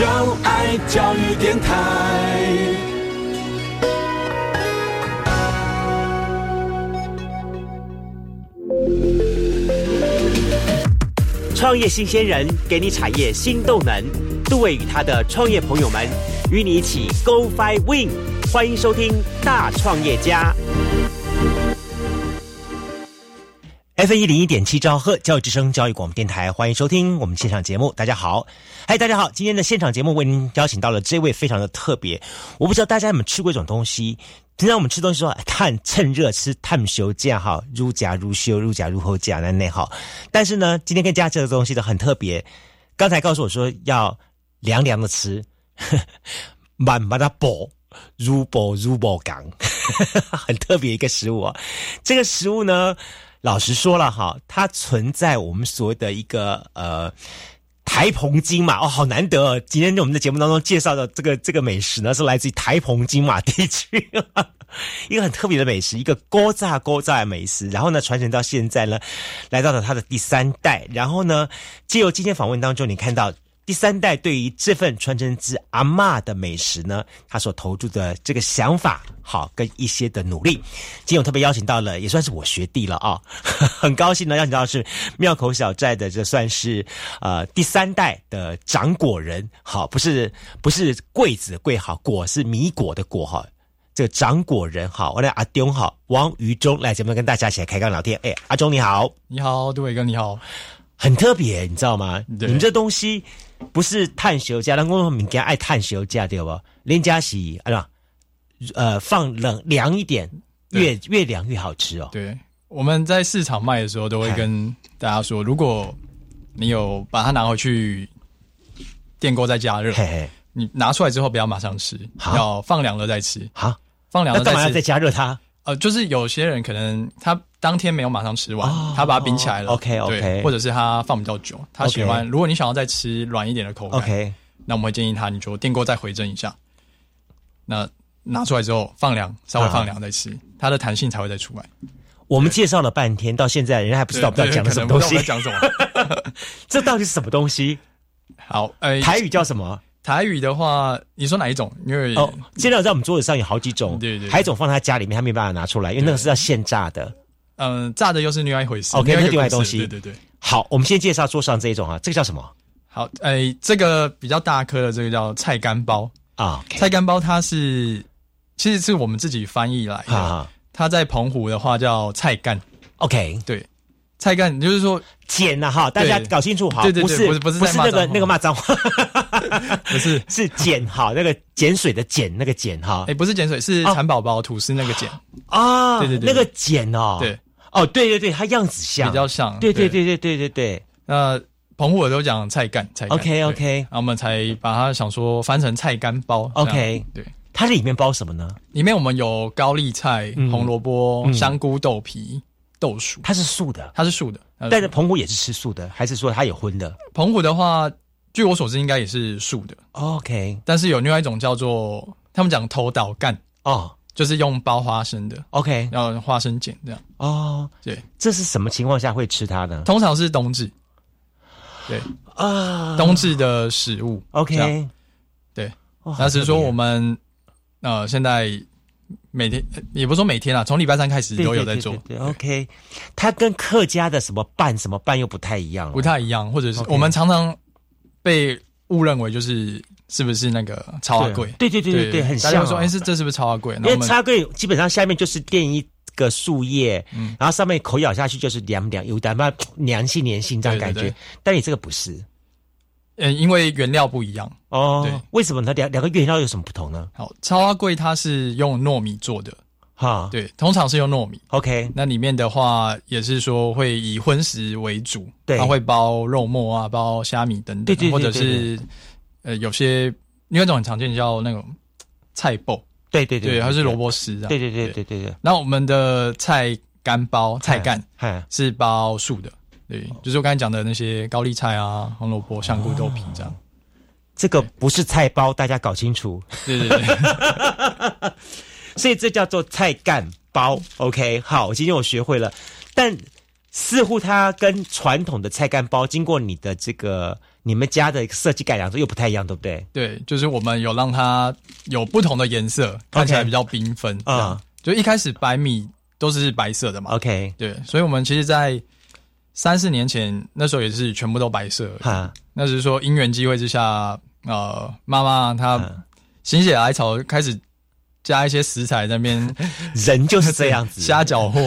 就爱教育电台。创业新鲜人给你产业新动能，杜伟与他的创业朋友们与你一起 Go Fly Win，欢迎收听大创业家。F 一零一点七兆赫教育之声教育广播电台，欢迎收听我们现场节目。大家好，嗨，大家好，今天的现场节目为您邀请到了这位非常的特别。我不知道大家有没有吃过一种东西，平常我们吃东西说碳趁热吃碳修架哈，如夹如修，如夹如后夹那内哈。但是呢，今天跟大家这个东西的很特别。刚才告诉我说要凉凉的吃，慢慢的饱，如饱如饱港，很特别一个食物啊。这个食物呢。老实说了哈，它存在我们所谓的一个呃台澎金马哦，好难得！哦今天我们的节目当中介绍的这个这个美食呢，是来自于台澎金马地区 一个很特别的美食，一个锅炸锅炸的美食。然后呢，传承到现在呢，来到了它的第三代。然后呢，借由今天访问当中，你看到。第三代对于这份传承自阿妈的美食呢，他所投注的这个想法，好跟一些的努力，今天我特别邀请到了，也算是我学弟了啊，很高兴呢，邀请到是庙口小寨的，这算是呃第三代的掌果人，好，不是不是桂子桂好，果是米果的果哈，这个掌果人好，我的阿东好，王于忠来节目跟大家一起来开刚聊天，哎，阿忠你好，你好，杜伟哥你好，很特别，你知道吗？你们这东西。不是碳休假，咱公说民间爱碳休假对不？连加洗啊，呃，放冷凉一点，越越凉越好吃哦。对，我们在市场卖的时候都会跟大家说，如果你有把它拿回去电锅再加热，你拿出来之后不要马上吃，要放凉了再吃。好，放凉了再吃，再加热它。呃，就是有些人可能他当天没有马上吃完，他把它冰起来了，OK OK，或者是他放比较久，他喜欢。如果你想要再吃软一点的口感，OK，那我们会建议他，你就电锅再回蒸一下，那拿出来之后放凉，稍微放凉再吃，它的弹性才会再出来。我们介绍了半天，到现在人家还不知道我们在讲的什么东西，讲什么？这到底是什么东西？好，呃，台语叫什么？台语的话，你说哪一种？因为哦，现在在我们桌子上有好几种，对对，还有一种放在他家里面，他没办法拿出来，因为那个是要现炸的。嗯，炸的又是另外一回事。OK，那另外东西。对对对。好，我们先介绍桌上这一种啊，这个叫什么？好，哎，这个比较大颗的，这个叫菜干包啊。菜干包它是其实是我们自己翻译来的，它在澎湖的话叫菜干。OK，对。菜干你就是说碱呐哈，大家搞清楚哈，不是不是不是那个那个骂脏话，不是。是碱哈，那个碱水的碱那个碱哈，哎不是碱水是蚕宝宝吐司那个碱。啊，对对对，那个碱哦，对。哦对对对，它样子像。比较像，对对对。对对对对，那澎湖都讲菜干菜，OK OK，然后我们才把它想说翻成菜干包，OK，对，它里面包什么呢？里面我们有高丽菜、红萝卜、香菇、豆皮。豆薯，它是素的，它是素的，但是澎湖也是吃素的，还是说它有荤的？澎湖的话，据我所知，应该也是素的。OK，但是有另外一种叫做他们讲头岛干哦，就是用包花生的。OK，然后花生碱这样。哦，对，这是什么情况下会吃它呢？通常是冬至。对啊，冬至的食物。OK，对，那只是说我们呃现在。每天也不说每天啦，从礼拜三开始都有在做。对 OK，它跟客家的什么拌什么拌又不太一样，不太一样，或者是我们常常被误认为就是是不是那个超阿贵？对对对对对，很像。说哎，是这是不是超阿贵？因为超阿贵基本上下面就是垫一个树叶，然后上面口咬下去就是凉凉，有点嘛 凉性粘性这样感觉。但你这个不是。嗯，因为原料不一样哦。对，为什么它？两两个原料有什么不同呢？好，超阿贵它是用糯米做的，哈，对，通常是用糯米。OK，那里面的话也是说会以荤食为主，对，它会包肉末啊，包虾米等等，对对对或者是呃有些另外一种很常见叫那种菜包，对对对，它是萝卜丝啊，对对对对对对。那我们的菜干包菜干是包素的。对，就是我刚才讲的那些高丽菜啊、红萝卜、香菇、豆皮这样。这个不是菜包，大家搞清楚。对对对，所以这叫做菜干包。OK，好，今天我学会了。但似乎它跟传统的菜干包，经过你的这个你们家的设计改良又不太一样，对不对？对，就是我们有让它有不同的颜色，看起来比较缤纷啊。就一开始白米都是白色的嘛，OK，对，所以我们其实，在三四年前那时候也是全部都白色。哈，那是说因缘机会之下，呃，妈妈她心血来潮开始加一些食材那边，人就是这样子瞎搅和，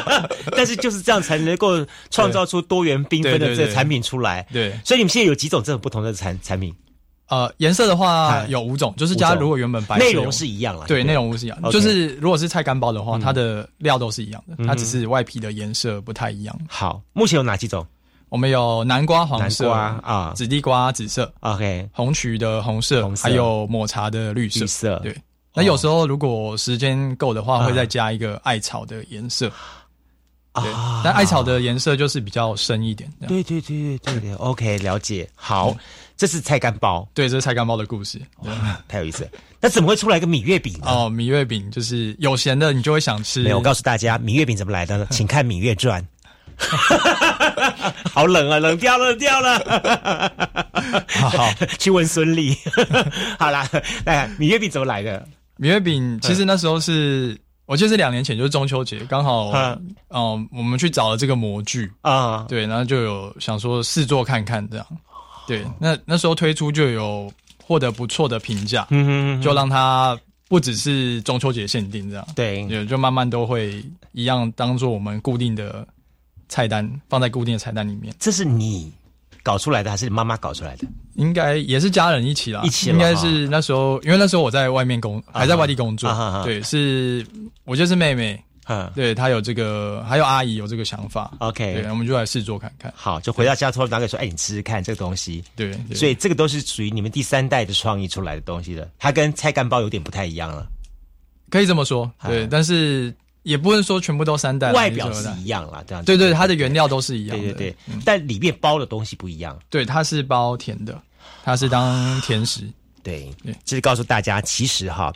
但是就是这样才能够创造出多元缤纷的这个产品出来。对，所以你们现在有几种这种不同的产产品？呃，颜色的话有五种，就是加如果原本白内容是一样了，对，内容物是一样，就是如果是菜干包的话，它的料都是一样的，它只是外皮的颜色不太一样。好，目前有哪几种？我们有南瓜黄色啊，紫地瓜紫色，OK，红曲的红色，还有抹茶的绿色。绿色，对。那有时候如果时间够的话，会再加一个艾草的颜色。对，但艾草的颜色就是比较深一点。对对对对对对，OK，了解。好。这是菜干包，对，这是菜干包的故事，太有意思。那怎么会出来一个米月饼呢？哦，米月饼就是有咸的，你就会想吃。没有，我告诉大家，米月饼怎么来的呢？请看《芈月传》。好冷啊，冷掉了，冷掉了。好，去问孙俪。好啦，哎，米月饼怎么来的？米月饼其实那时候是，我记得是两年前，就是中秋节，刚好，嗯，我们去找了这个模具啊，对，然后就有想说试做看看这样。对，那那时候推出就有获得不错的评价，嗯哼就让它不只是中秋节限定这样，对，也就慢慢都会一样当做我们固定的菜单，放在固定的菜单里面。这是你搞出来的还是妈妈搞出来的？应该也是家人一起啦，一起。应该是那时候，因为那时候我在外面工，还在外地工作，对，是我就是妹妹。嗯，对他有这个，还有阿姨有这个想法，OK，对，我们就来试做看看。好，就回到家之后拿给说，哎，你吃吃看这个东西。对，所以这个都是属于你们第三代的创意出来的东西了。它跟菜干包有点不太一样了，可以这么说。对，但是也不能说全部都三代，外表是一样啦，这样。对对，它的原料都是一样。对对对，但里面包的东西不一样。对，它是包甜的，它是当甜食。对，这是告诉大家，其实哈，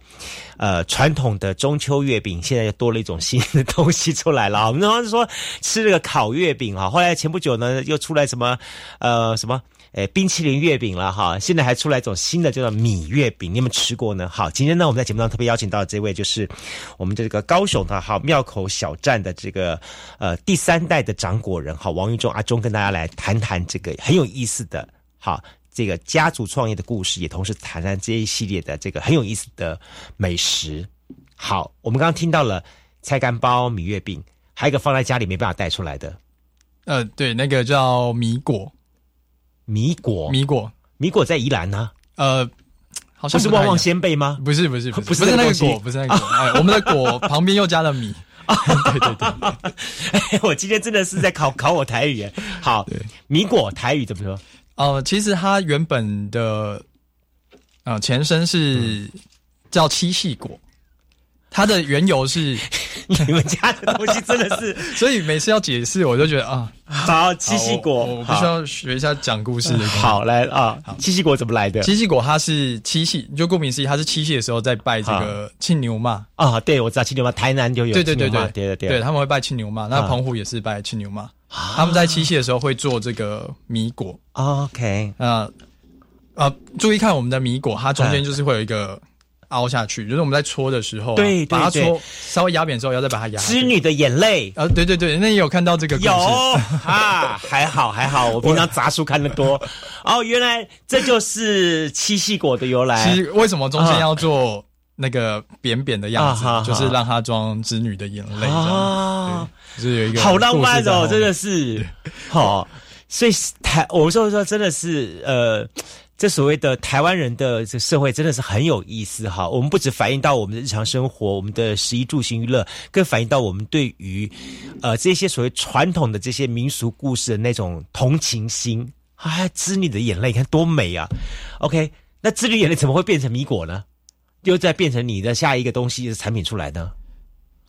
呃，传统的中秋月饼现在又多了一种新的东西出来了。我们常常说吃这个烤月饼哈，后来前不久呢又出来什么呃什么诶冰淇淋月饼了哈，现在还出来一种新的叫做米月饼，你有没有吃过呢？好，今天呢我们在节目上特别邀请到这位就是我们这个高雄的哈庙口小站的这个呃第三代的掌果人哈王玉忠阿忠跟大家来谈谈这个很有意思的哈。这个家族创业的故事，也同时谈谈这一系列的这个很有意思的美食。好，我们刚刚听到了菜干包、米月饼，还有一个放在家里没办法带出来的。呃，对，那个叫米果，米果，米果，米果在宜兰呢。呃，好像是旺旺仙贝吗？不是，不是，不是那个果，不是那个果。哎，我们的果旁边又加了米。对对对，我今天真的是在考考我台语。好，米果台语怎么说？哦，其实它原本的呃前身是叫七系果，它的缘由是 你们家的东西真的是，所以每次要解释我就觉得啊，好七系果，我必须要学一下讲故事的。好来啊，七系果怎么来的？七系果它是七系，就顾名思义，它是七系的时候在拜这个青牛嘛。啊，对，我知道青牛嘛，台南就有。对对对对对对，对他们会拜青牛嘛，那澎湖也是拜青牛嘛。他们在七夕的时候会做这个米果，OK，啊啊，注意看我们的米果，它中间就是会有一个凹下去，就是我们在搓的时候，对，把它搓稍微压扁之后，要再把它压。织女的眼泪啊，对对对，那也有看到这个有啊，还好还好，我平常杂书看的多哦，原来这就是七夕果的由来。其实为什么中间要做？那个扁扁的样子，就是让它装织女的眼泪，这样，对，就是有一个好浪漫哦，真的是好。所以台，我们说说，真的是呃，这所谓的台湾人的这社会真的是很有意思哈。我们不只反映到我们的日常生活，我们的食衣住行娱乐，更反映到我们对于呃这些所谓传统的这些民俗故事的那种同情心。啊，织女的眼泪，你看多美啊！OK，那织女眼泪怎么会变成米果呢？又再变成你的下一个东西的产品出来呢？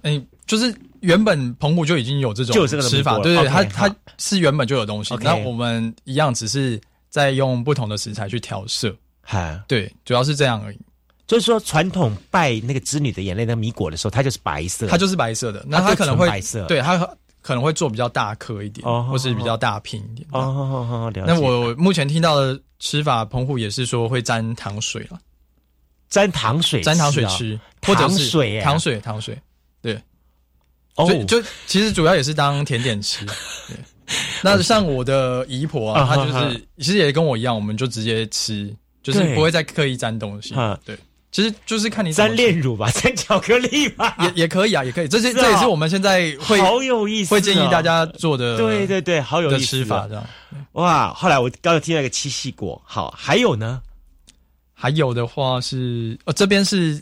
哎，就是原本澎湖就已经有这种吃法，对对，它它是原本就有东西，那我们一样只是在用不同的食材去调色，哈，对，主要是这样而已。就是说，传统拜那个织女的眼泪那米果的时候，它就是白色，它就是白色的，那它可能会白色，对它可能会做比较大颗一点，或是比较大瓶一点。哦，那我目前听到的吃法，澎湖也是说会沾糖水了，沾糖水，沾糖水吃，或者是水，糖水，糖水，对。哦，就其实主要也是当甜点吃。对，那像我的姨婆啊，她就是其实也跟我一样，我们就直接吃，就是不会再刻意沾东西。对。其实就是看你沾炼乳吧，沾巧克力吧，也也可以啊，也可以。这是这也是我们现在会好有意思，会建议大家做的。对对对，好有意思吃法这样。哇，后来我刚刚听到一个七夕果，好，还有呢？还有的话是，呃，这边是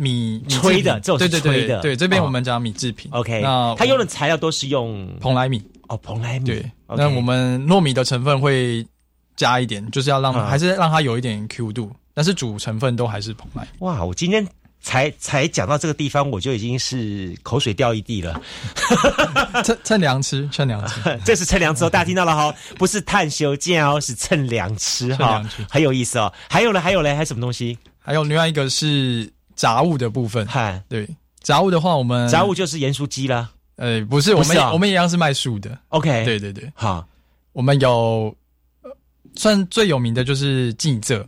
米吹的，这种对对对对，这边我们讲米制品。OK，那它用的材料都是用蓬莱米哦，蓬莱米。对，那我们糯米的成分会加一点，就是要让还是让它有一点 Q 度。但是主成分都还是蓬莱。哇！我今天才才讲到这个地方，我就已经是口水掉一地了。趁趁凉吃，趁凉吃，这是趁凉吃哦！大家听到了哈，不是探修剑哦，是趁凉吃哈，很有意思哦。还有呢，还有嘞，还有什么东西？还有另外一个是杂物的部分。嗨，对，杂物的话，我们杂物就是盐酥鸡啦。呃，不是，我们我们一样是卖素的。OK，对对对，好，我们有算最有名的就是记者。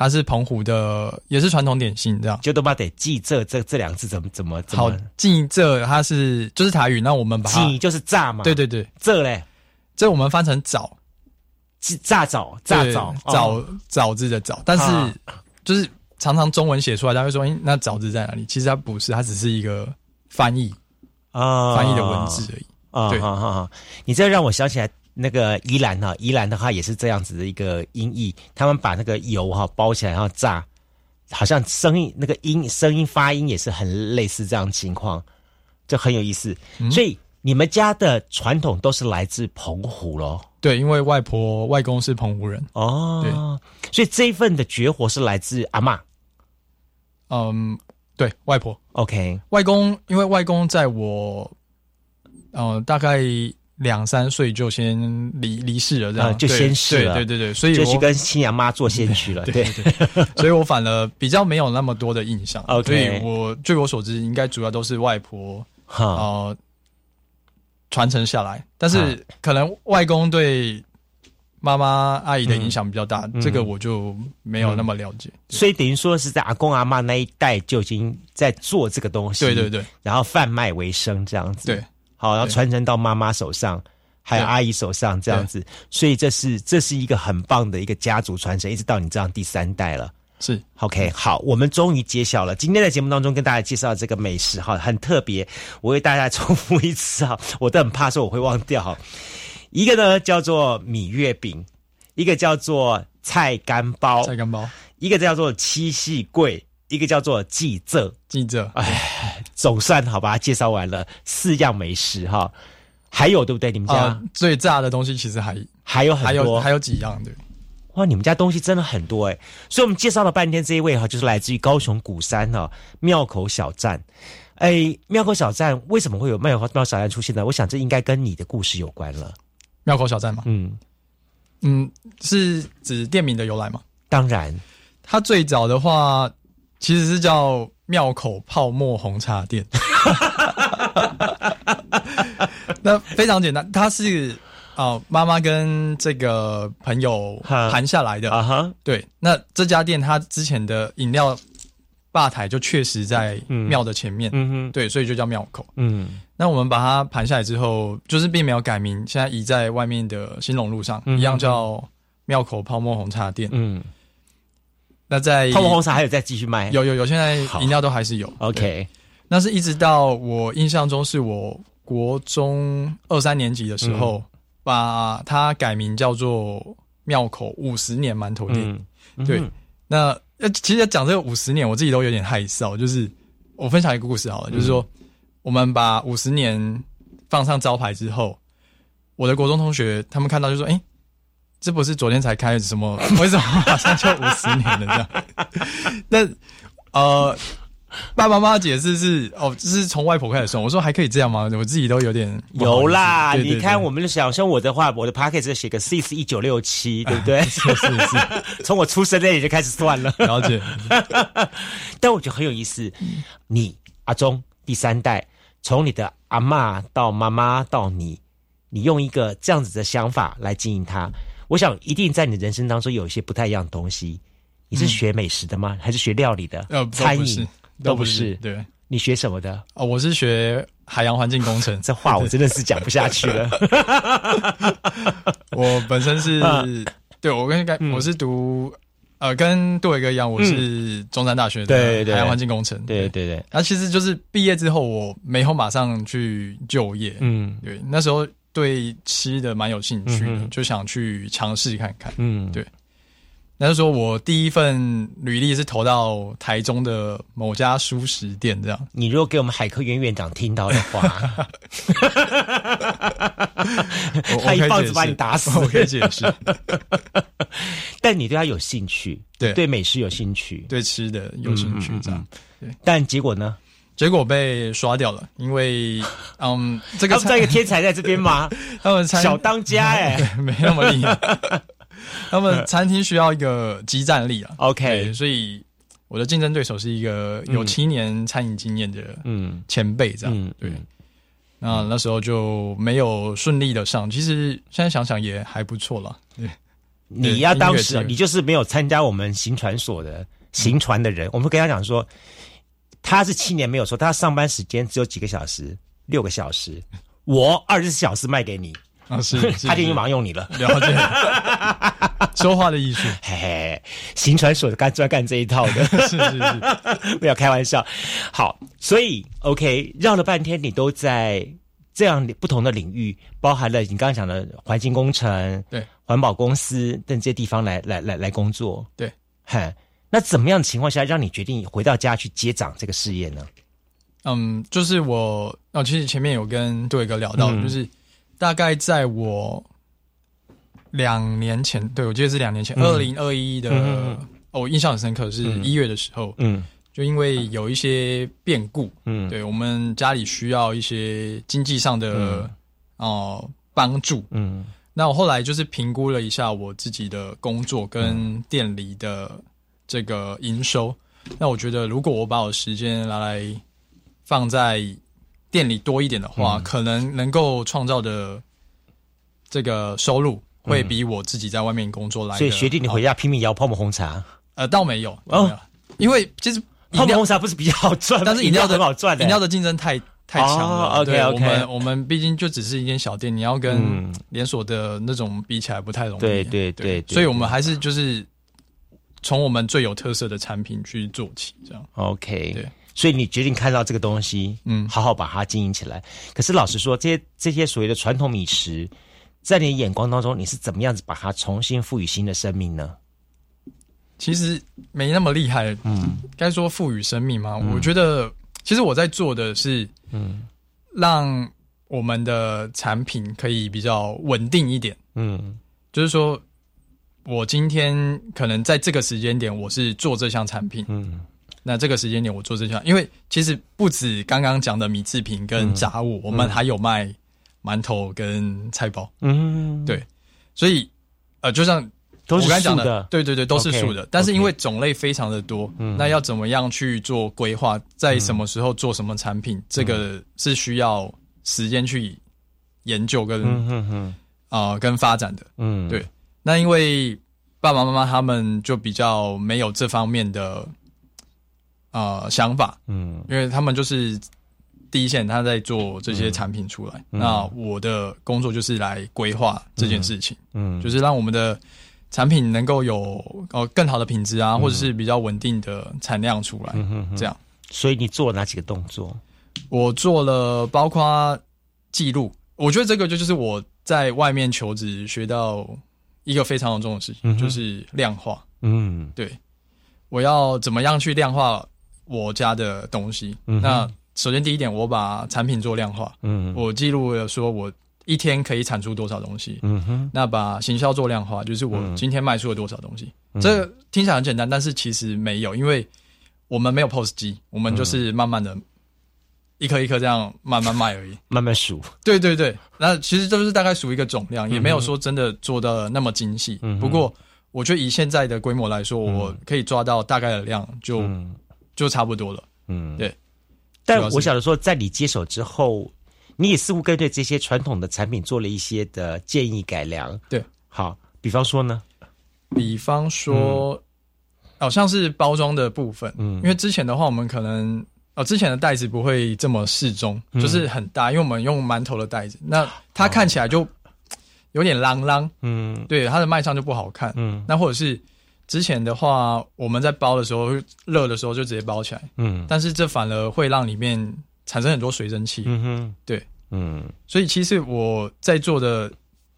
它是澎湖的，也是传统点心，这样。就都把得记这这这两个字怎么怎么怎么？好，记这它是就是台语，那我们把记就是炸嘛。对对对，这嘞，这我们翻成枣，炸枣炸枣枣枣子的枣，但是就是常常中文写出来，他会说，哎，那枣子在哪里？其实它不是，它只是一个翻译啊，翻译的文字而已。啊，对，你这让我想起来。那个宜兰哈，宜兰的话也是这样子的一个音译，他们把那个油哈包起来然后炸，好像声音那个音声音发音也是很类似这样情况，就很有意思。所以你们家的传统都是来自澎湖咯？对，因为外婆外公是澎湖人哦。对，所以这一份的绝活是来自阿妈。嗯，对外婆。OK，外公因为外公在我，呃，大概。两三岁就先离离世了，这样就先逝了。对对对，所以就去跟亲娘妈做先驱了。对对，所以我反而比较没有那么多的印象。所以我据我所知，应该主要都是外婆啊传承下来，但是可能外公对妈妈阿姨的影响比较大，这个我就没有那么了解。所以等于说是在阿公阿妈那一代就已经在做这个东西，对对对，然后贩卖为生这样子。对。好，然后传承到妈妈手上，还有阿姨手上这样子，所以这是这是一个很棒的一个家族传承，一直到你这样第三代了。是，OK，好，我们终于揭晓了。今天的节目当中跟大家介绍这个美食哈，很特别，我为大家重复一次哈，我都很怕说我会忘掉哈。一个呢叫做米月饼，一个叫做菜干包，菜干包，一个叫做七夕桂。一个叫做记者，记者，哎，总算好吧，介绍完了四样美食哈，还有对不对？你们家最炸的东西其实还还有很多，还有几样对。哇，你们家东西真的很多哎，所以我们介绍了半天这一位哈，就是来自于高雄鼓山哈庙口小站。哎，庙口小站为什么会有庙口庙小站出现呢？我想这应该跟你的故事有关了。庙口小站吗？嗯。嗯，是指店名的由来吗？当然，它最早的话。其实是叫庙口泡沫红茶店，那非常简单，它是啊妈妈跟这个朋友谈下来的。啊哈，对，那这家店它之前的饮料吧台就确实在庙的前面，嗯哼，对，所以就叫庙口，嗯，那我们把它盘下来之后，就是并没有改名，现在移在外面的新隆路上，一样叫庙口泡沫红茶店，嗯。那在泡沫红茶还有再继续卖？有有有，现在饮料都还是有。OK，那是一直到我印象中是我国中二三年级的时候，把它改名叫做庙口五十年馒头店。对，那呃，其实讲这个五十年，我自己都有点害臊。就是我分享一个故事好了，就是说我们把五十年放上招牌之后，我的国中同学他们看到就说：“哎。”这不是昨天才开什么？为什么马上就五十年了？这样？那呃，爸爸妈妈解释是哦，这是从外婆开始算。我说还可以这样吗？我自己都有点有啦。你看，我们想像我的话，我的 p a c k a g e 写个 C 是一九六七，对不对？是是是，从我出生那年就开始算了。了解。但我觉得很有意思。你阿忠第三代从你的阿妈到妈妈到你，你用一个这样子的想法来经营它，我想一定在你人生当中有一些不太一样的东西。你是学美食的吗？还是学料理的？呃，餐饮都不是。对，你学什么的？哦，我是学海洋环境工程。这话我真的是讲不下去了。我本身是，对我跟你讲我是读。呃，跟杜伟哥一样，我是中山大学的海洋环境工程。对对对。那其实就是毕业之后，我没有马上去就业。嗯，对，那时候对吃的蛮有兴趣的，就想去尝试看看。嗯，对。那就说我第一份履历是投到台中的某家熟食店，这样。你如果给我们海科院院长听到的话，他一棒子把你打死。我可以解释。但你对他有兴趣，对对美食有兴趣，对吃的有兴趣，这样。对。但结果呢？结果被刷掉了，因为 嗯，这个他们在一个天才在这边吗？他们小当家哎，没那么厉害。他们 餐厅需要一个激战力啊，OK，所以我的竞争对手是一个有七年餐饮经验的嗯前辈，这样对。那那时候就没有顺利的上，其实现在想想也还不错了。对，你要当时你就是没有参加我们行船所的行船的人，我们跟他讲说，他是七年没有说，他上班时间只有几个小时，六个小时，我二十四小时卖给你。啊，是 他就已经忙用你了，了解。说话的艺术，嘿嘿，行传所干专干这一套的，是是是，不要开玩笑。好，所以 OK，绕了半天，你都在这样不同的领域，包含了你刚刚讲的环境工程、对。环保公司等这些地方来来来来工作，对，嘿，那怎么样的情况下让你决定回到家去接掌这个事业呢？嗯，就是我哦，其实前面有跟杜伟哥聊到，就是。大概在我两年前，对我记得是两年前，二零二一的，哦，印象很深刻，是一月的时候，嗯，就因为有一些变故，嗯，对我们家里需要一些经济上的哦帮助，嗯，那我后来就是评估了一下我自己的工作跟店里的这个营收，那我觉得如果我把我时间拿来放在。店里多一点的话，可能能够创造的这个收入会比我自己在外面工作来。所以学弟，你回家拼命摇泡沫红茶？呃，倒没有哦，因为其实泡沫红茶不是比较好赚，但是饮料很好赚的，饮料的竞争太太强了。OK，我们我们毕竟就只是一间小店，你要跟连锁的那种比起来不太容易。对对对，所以我们还是就是从我们最有特色的产品去做起，这样 OK 对。所以你决定看到这个东西，嗯，好好把它经营起来。可是老实说，这些这些所谓的传统米食，在你的眼光当中，你是怎么样子把它重新赋予新的生命呢？其实没那么厉害，嗯，该说赋予生命吗？我觉得，其实我在做的是，嗯，让我们的产品可以比较稳定一点，嗯，就是说我今天可能在这个时间点，我是做这项产品，嗯。那这个时间点我做这项，因为其实不止刚刚讲的米制品跟杂物，我们还有卖馒头跟菜包。嗯，对，所以呃，就像我刚才讲的，对对对，都是素的。但是因为种类非常的多，那要怎么样去做规划，在什么时候做什么产品，这个是需要时间去研究跟啊跟发展的。嗯，对。那因为爸爸妈妈他们就比较没有这方面的。呃，想法，嗯，因为他们就是第一线，他在做这些产品出来。那我的工作就是来规划这件事情，嗯，就是让我们的产品能够有呃更好的品质啊，或者是比较稳定的产量出来，这样。所以你做了哪几个动作？我做了，包括记录。我觉得这个就就是我在外面求职学到一个非常重要的事情，就是量化。嗯，对，我要怎么样去量化？我家的东西，那首先第一点，我把产品做量化，嗯，我记录了说我一天可以产出多少东西，嗯哼，那把行销做量化，就是我今天卖出了多少东西，这听起来很简单，但是其实没有，因为我们没有 POS 机，我们就是慢慢的，一颗一颗这样慢慢卖而已，慢慢数，对对对，那其实都是大概数一个总量，也没有说真的做的那么精细，不过我觉得以现在的规模来说，我可以抓到大概的量就。就差不多了，嗯，对。但我想说，在你接手之后，你也似乎跟对这些传统的产品做了一些的建议改良。对，好，比方说呢？比方说，好像是包装的部分。嗯，因为之前的话，我们可能哦，之前的袋子不会这么适中，就是很大，因为我们用馒头的袋子，那它看起来就有点啷啷。嗯，对，它的卖相就不好看。嗯，那或者是。之前的话，我们在包的时候，热的时候就直接包起来。嗯，但是这反而会让里面产生很多水蒸气。嗯哼，对，嗯，所以其实我在做的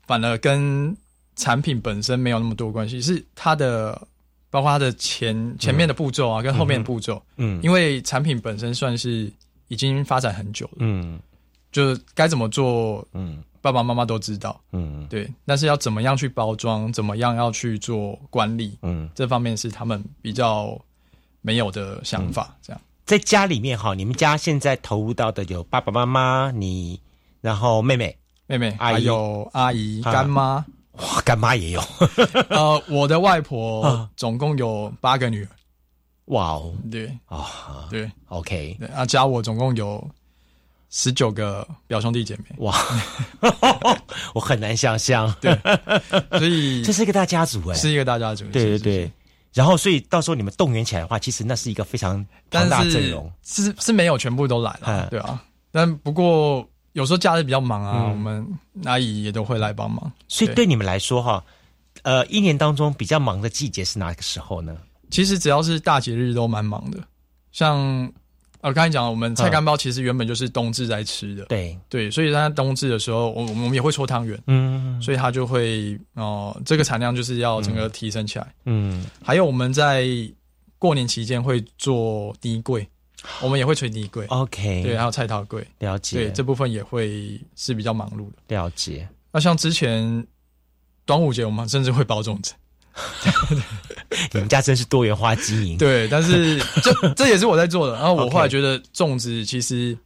反而跟产品本身没有那么多关系，是它的包括它的前前面的步骤啊，跟后面的步骤。嗯，因为产品本身算是已经发展很久了。嗯，就是该怎么做。嗯。爸爸妈妈都知道，嗯，对，但是要怎么样去包装，怎么样要去做管理，嗯，这方面是他们比较没有的想法。这样，在家里面哈，你们家现在投入到的有爸爸妈妈，你，然后妹妹、妹妹，还有阿姨、干妈，哇，干妈也有。呃，我的外婆 总共有八个女儿，哇哦，对。啊，对，OK，对啊，加我总共有。十九个表兄弟姐妹，哇，我很难想象。对，所以 这是一个大家族哎，是一个大家族。对对对，然后所以到时候你们动员起来的话，其实那是一个非常庞大阵容。是是没有全部都来了，对啊。但不过有时候假日比较忙啊，我们阿姨也都会来帮忙。所以对你们来说哈，呃，一年当中比较忙的季节是哪个时候呢？其实只要是大节日都蛮忙的，像。呃，刚才讲了，我们菜干包其实原本就是冬至在吃的，对。对，所以在冬至的时候，我我们也会搓汤圆，嗯，所以它就会哦，这个产量就是要整个提升起来，嗯，还有我们在过年期间会做低柜，我们也会吹低柜，OK，对，还有菜桃柜，了解，对，这部分也会是比较忙碌的，了解。那像之前端午节，我们甚至会包粽子。你们家真是多元化经营。对，但是 这这也是我在做的。然后我后来觉得粽子其实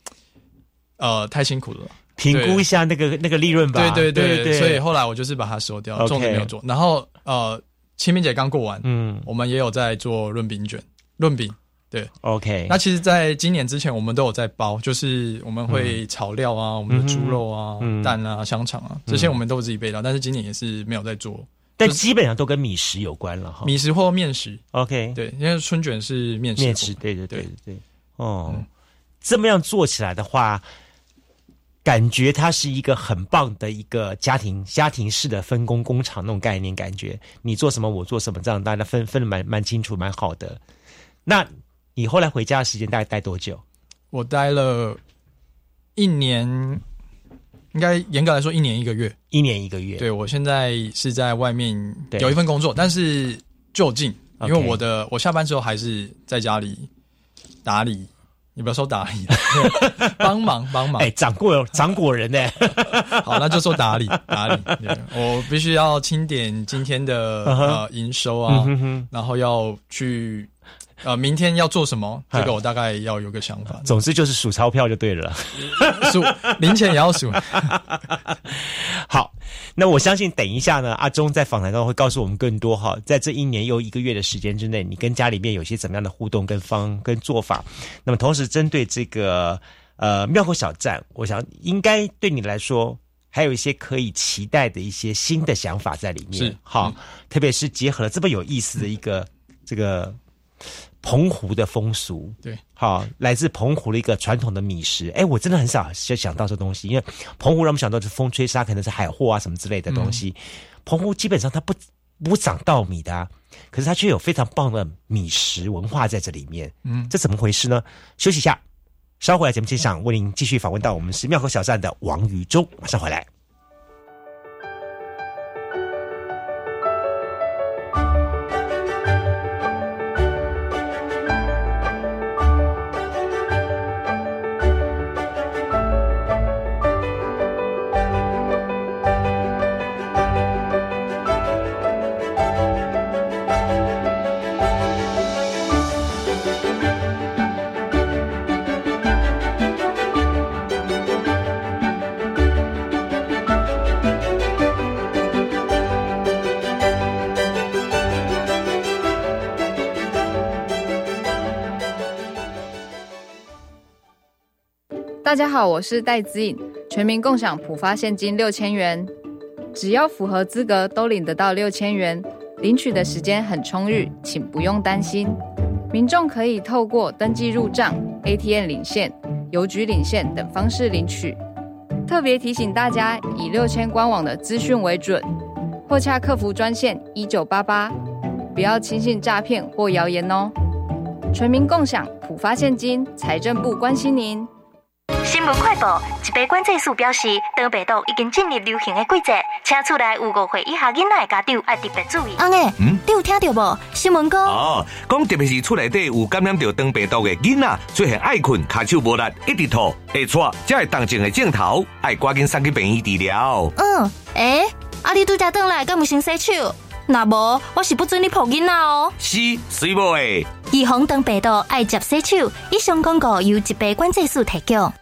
呃太辛苦了，评估一下那个那个利润吧。对对对，所以后来我就是把它收掉，粽子没有做。然后呃，清明节刚过完，嗯，我们也有在做润饼卷、润饼。对，OK。那其实，在今年之前，我们都有在包，就是我们会炒料啊，我们的猪肉啊、蛋啊、香肠啊，这些我们都自己备料。但是今年也是没有在做。但基本上都跟米食有关了哈，米食或面食，OK，对，因为春卷是面食，面食，对对对对。对，哦，这么样做起来的话，感觉它是一个很棒的一个家庭家庭式的分工工厂那种概念，感觉你做什么我做什么，这样大家分分的蛮蛮清楚，蛮好的。那你后来回家的时间大概待多久？我待了一年。应该严格来说，一年一个月，一年一个月。对我现在是在外面有一份工作，但是就近，因为我的我下班之后还是在家里打理，你不要说打理，帮忙帮忙。哎，掌过掌果人呢？好，那就说打理打理。我必须要清点今天的呃营收啊，然后要去。呃，明天要做什么？这个我大概要有个想法。总之就是数钞票就对了，数零钱也要数。好，那我相信等一下呢，阿忠在访谈中会告诉我们更多哈，在这一年又一个月的时间之内，你跟家里面有些怎么样的互动跟方跟做法。那么同时针对这个呃庙口小站，我想应该对你来说还有一些可以期待的一些新的想法在里面。是好，特别是结合了这么有意思的一个这个。澎湖的风俗，对，好，来自澎湖的一个传统的米食。哎，我真的很少就想到这东西，因为澎湖让我们想到是风吹沙，可能是海货啊什么之类的东西。澎湖基本上它不不长稻米的，可是它却有非常棒的米食文化在这里面。嗯，这怎么回事呢？休息一下，稍回来节目现场为您继续访问到我们是庙口小站的王宇忠，马上回来。大家好，我是戴子颖，全民共享普发现金六千元，只要符合资格都领得到六千元，领取的时间很充裕，请不用担心。民众可以透过登记入账、ATM 领现、邮局领现等方式领取。特别提醒大家，以六千官网的资讯为准，或洽客服专线一九八八，不要轻信诈骗或谣言哦。全民共享普发现金，财政部关心您。新闻快报：一杯管制素表示，当病毒已经进入流行的季节，请厝内有五岁以下囡仔的家长要特别注意。阿妹，嗯，你有听到无？新闻讲哦，讲特别是厝内底有感染到长病毒的囡仔，出现爱困、卡手无力、一直吐、会喘，这系当前的镜头，爱赶紧送去病院治疗。嗯，诶，阿你拄则转来，敢唔先洗手？那无，我是不准你抱囡仔哦。是，水无诶。预防长病毒，爱接洗手。以上广告由一杯管制署提供。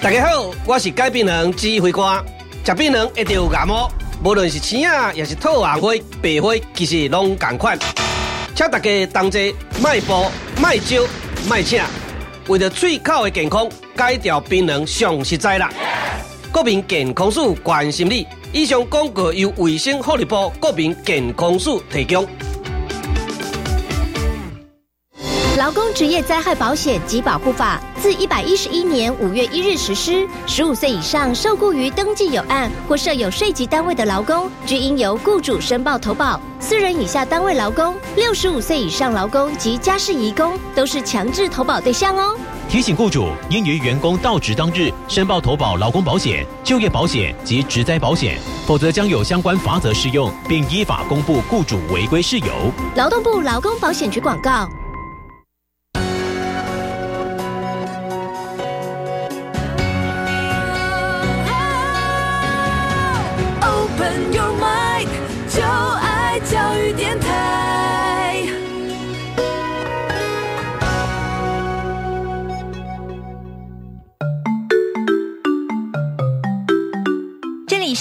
大家好，我是改病人指挥官。食槟榔一定有感冒，无论是青啊，也是透红灰、白灰，其实拢同款。请大家同齐迈步、迈招、迈请，为了嘴口的健康，戒掉槟榔上实在啦。国民健康署关心你。以上广告由卫生福利部国民健康署提供。劳工职业灾害保险及保护法自一百一十一年五月一日实施。十五岁以上受雇于登记有案或设有税籍单位的劳工，均应由雇主申报投保。四人以下单位劳工、六十五岁以上劳工及家事移工都是强制投保对象哦。提醒雇主应于员工到职当日申报投保劳工保险、就业保险及职灾保险，否则将有相关罚则适用，并依法公布雇主违规事由。劳动部劳工保险局广告。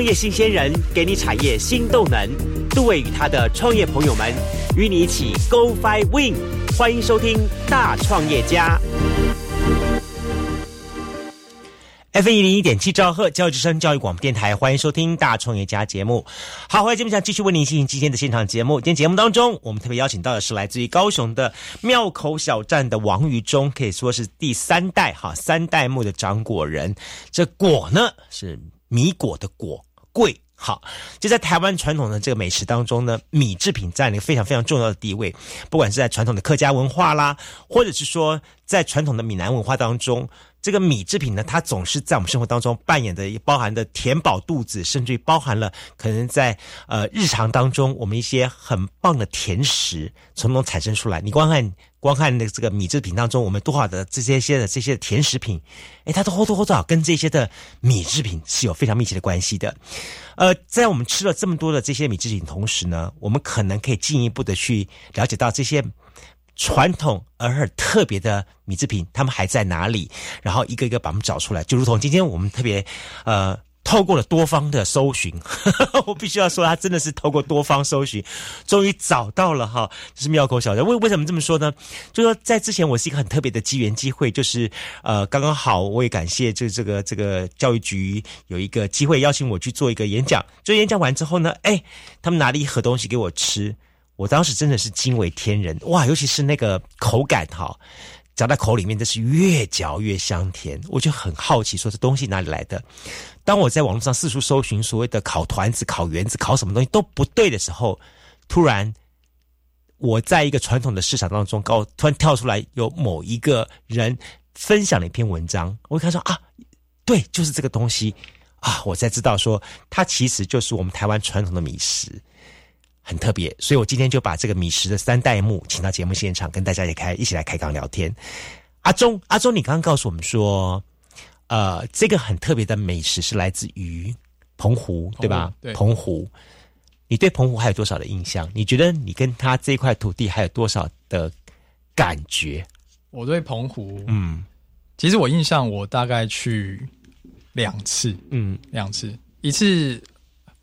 创业新鲜人给你产业新动能，杜伟与他的创业朋友们与你一起 Go Fly Win，欢迎收听大创业家。F 一零一点七兆赫教育之声教育广播电台，欢迎收听大创业家节目。好，欢迎节目上继续为您进行今天的现场节目。今天节目当中，我们特别邀请到的是来自于高雄的庙口小站的王于忠，可以说是第三代哈三代目的掌果人。这果呢是。米果的果贵好，就在台湾传统的这个美食当中呢，米制品占了一个非常非常重要的地位。不管是在传统的客家文化啦，或者是说在传统的闽南文化当中，这个米制品呢，它总是在我们生活当中扮演的包含的填饱肚子，甚至于包含了可能在呃日常当中我们一些很棒的甜食从中产生出来。你光看。光看那这个米制品当中，我们多少的这些些的这些甜食品，哎，它都或多或少跟这些的米制品是有非常密切的关系的。呃，在我们吃了这么多的这些米制品同时呢，我们可能可以进一步的去了解到这些传统而很特别的米制品，他们还在哪里？然后一个一个把他们找出来，就如同今天我们特别呃。透过了多方的搜寻，我必须要说，他真的是透过多方搜寻，终于找到了哈，这是庙口小镇。为为什么这么说呢？就说在之前，我是一个很特别的机缘机会，就是呃，刚刚好，我也感谢就是这个这个教育局有一个机会邀请我去做一个演讲。就演讲完之后呢，哎，他们拿了一盒东西给我吃，我当时真的是惊为天人哇！尤其是那个口感哈。嚼在口里面，真是越嚼越香甜。我就很好奇，说这东西哪里来的？当我在网络上四处搜寻所谓的烤团子、烤圆子、烤什么东西都不对的时候，突然我在一个传统的市场当中，高突然跳出来有某一个人分享了一篇文章，我一看说啊，对，就是这个东西啊，我才知道说它其实就是我们台湾传统的米食。很特别，所以我今天就把这个米食的三代目请到节目现场，跟大家也开一起来开杠聊天。阿忠，阿忠，你刚刚告诉我们说，呃，这个很特别的美食是来自于澎湖，对吧？对，澎湖。你对澎湖还有多少的印象？你觉得你跟他这块土地还有多少的感觉？我对澎湖，嗯，其实我印象我大概去两次，嗯，两次，一次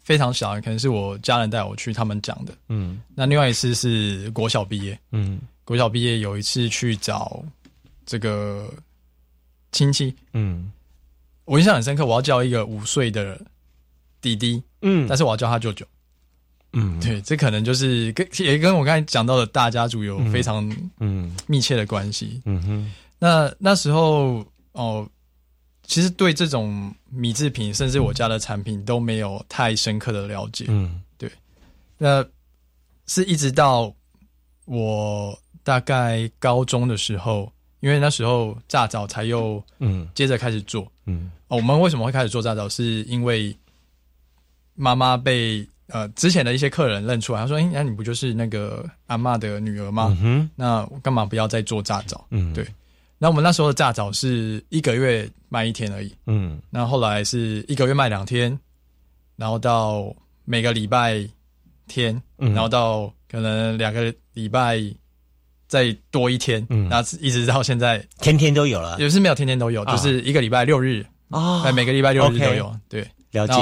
非常小，可能是我家人带我去，他们讲的，嗯，那另外一次是国小毕业，嗯，国小毕业有一次去找这个亲戚，嗯，我印象很深刻，我要叫一个五岁的弟弟，嗯，但是我要叫他舅舅。嗯，对，这可能就是跟也跟我刚才讲到的大家族有非常嗯。密切的关系。嗯哼，那那时候哦，其实对这种米制品，甚至我家的产品都没有太深刻的了解。嗯，对，那是一直到我大概高中的时候，因为那时候炸枣才又嗯接着开始做。嗯，哦我们为什么会开始做炸枣？是因为妈妈被。呃，之前的一些客人认出来，他说：“哎，那你不就是那个阿妈的女儿吗？那干嘛不要再做炸枣？”嗯，对。那我们那时候的炸枣是一个月卖一天而已。嗯，那后来是一个月卖两天，然后到每个礼拜天，然后到可能两个礼拜再多一天，嗯，然后一直到现在。天天都有了，也是没有天天都有，就是一个礼拜六日啊，每个礼拜六日都有。对，了解。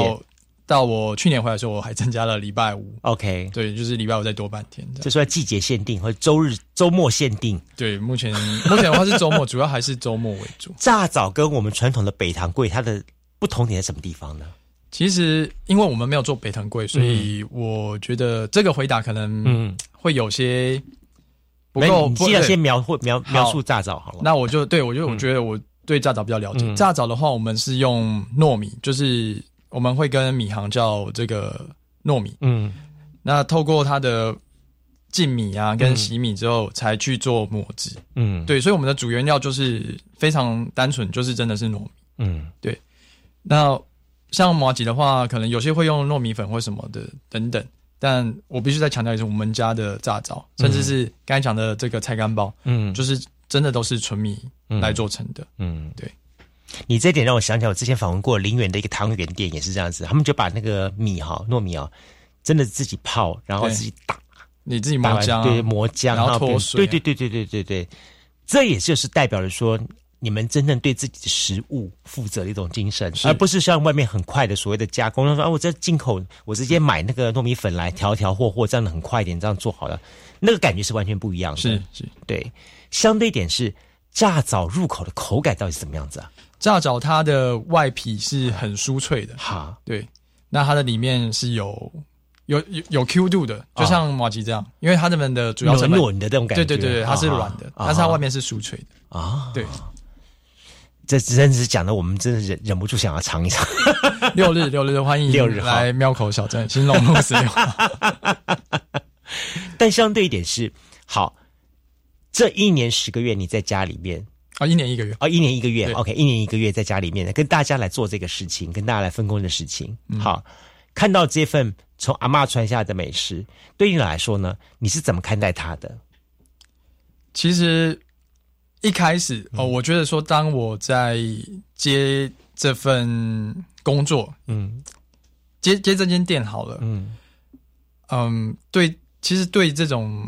到我去年回来的时候，我还增加了礼拜五。OK，对，就是礼拜五再多半天。这算季节限定或者周日、周末限定？对，目前 目前的话是周末，主要还是周末为主。炸枣跟我们传统的北糖柜，它的不同点在什么地方呢？其实，因为我们没有做北糖柜，所以我觉得这个回答可能嗯会有些不够。你先先描绘描描述炸枣好了。那我就对我就我觉得我对炸枣比较了解。炸枣的话，我们是用糯米，就是。我们会跟米行叫这个糯米，嗯，那透过它的浸米啊，跟洗米之后，才去做磨制，嗯，对，所以我们的主原料就是非常单纯，就是真的是糯米，嗯，对。那像麻吉的话，可能有些会用糯米粉或什么的等等，但我必须再强调一次，我们家的炸枣，甚至是刚才讲的这个菜干包，嗯，就是真的都是纯米来做成的，嗯，对。你这点让我想起来，我之前访问过林园的一个汤圆店，也是这样子。他们就把那个米哈糯米啊，真的自己泡，然后自己打，你自己磨浆，对磨浆，然后脱水，对对对对对对对。这也就是代表着说，你们真正对自己的食物负责的一种精神，而不是像外面很快的所谓的加工。他说啊，我这进口，我直接买那个糯米粉来调调和和，这样的很快一点，这样做好了，那个感觉是完全不一样的。是是，对。相对一点是炸枣入口的口感到底是怎么样子啊？炸枣它的外皮是很酥脆的，哈，对，那它的里面是有有有有 Q 度的，就像马吉这样，因为它这边的主要成分的这种感觉，对对对，它是软的，但是它外面是酥脆的。啊，对，这真是讲的我们真的忍忍不住想要尝一尝。六日六日欢迎六日来喵口小镇新隆路十六，但相对一点是好，这一年十个月你在家里面。啊，一年一个月啊，一年一个月，OK，一年一个月在家里面跟大家来做这个事情，跟大家来分工的事情。好，看到这份从阿妈传下来的美食，对你来说呢，你是怎么看待它的？其实一开始哦，我觉得说，当我在接这份工作，嗯，接接这间店好了，嗯嗯，对，其实对这种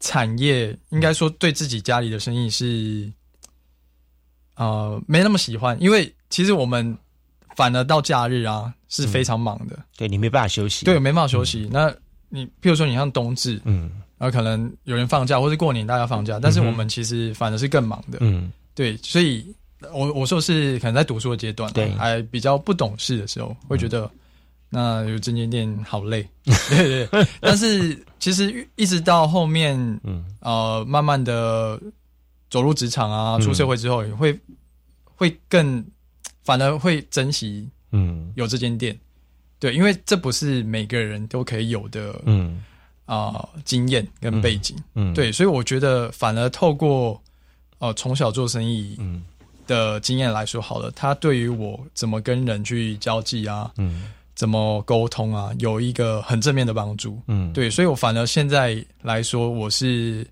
产业，应该说对自己家里的生意是。呃，没那么喜欢，因为其实我们反而到假日啊是非常忙的，对你没办法休息，对，没办法休息。那你譬如说你像冬至，嗯，然后可能有人放假，或是过年大家放假，但是我们其实反而是更忙的，嗯，对。所以，我我说是可能在读书的阶段，对，还比较不懂事的时候，会觉得那有这间店好累，对对。但是其实一直到后面，嗯，呃，慢慢的。走入职场啊，出社会之后也会会更，反而会珍惜，嗯，有这间店，对，因为这不是每个人都可以有的，嗯。啊，经验跟背景，嗯，对，所以我觉得反而透过呃从小做生意的经验来说，好了，他对于我怎么跟人去交际啊，嗯，怎么沟通啊，有一个很正面的帮助。嗯，对，所以我反而现在来说，我是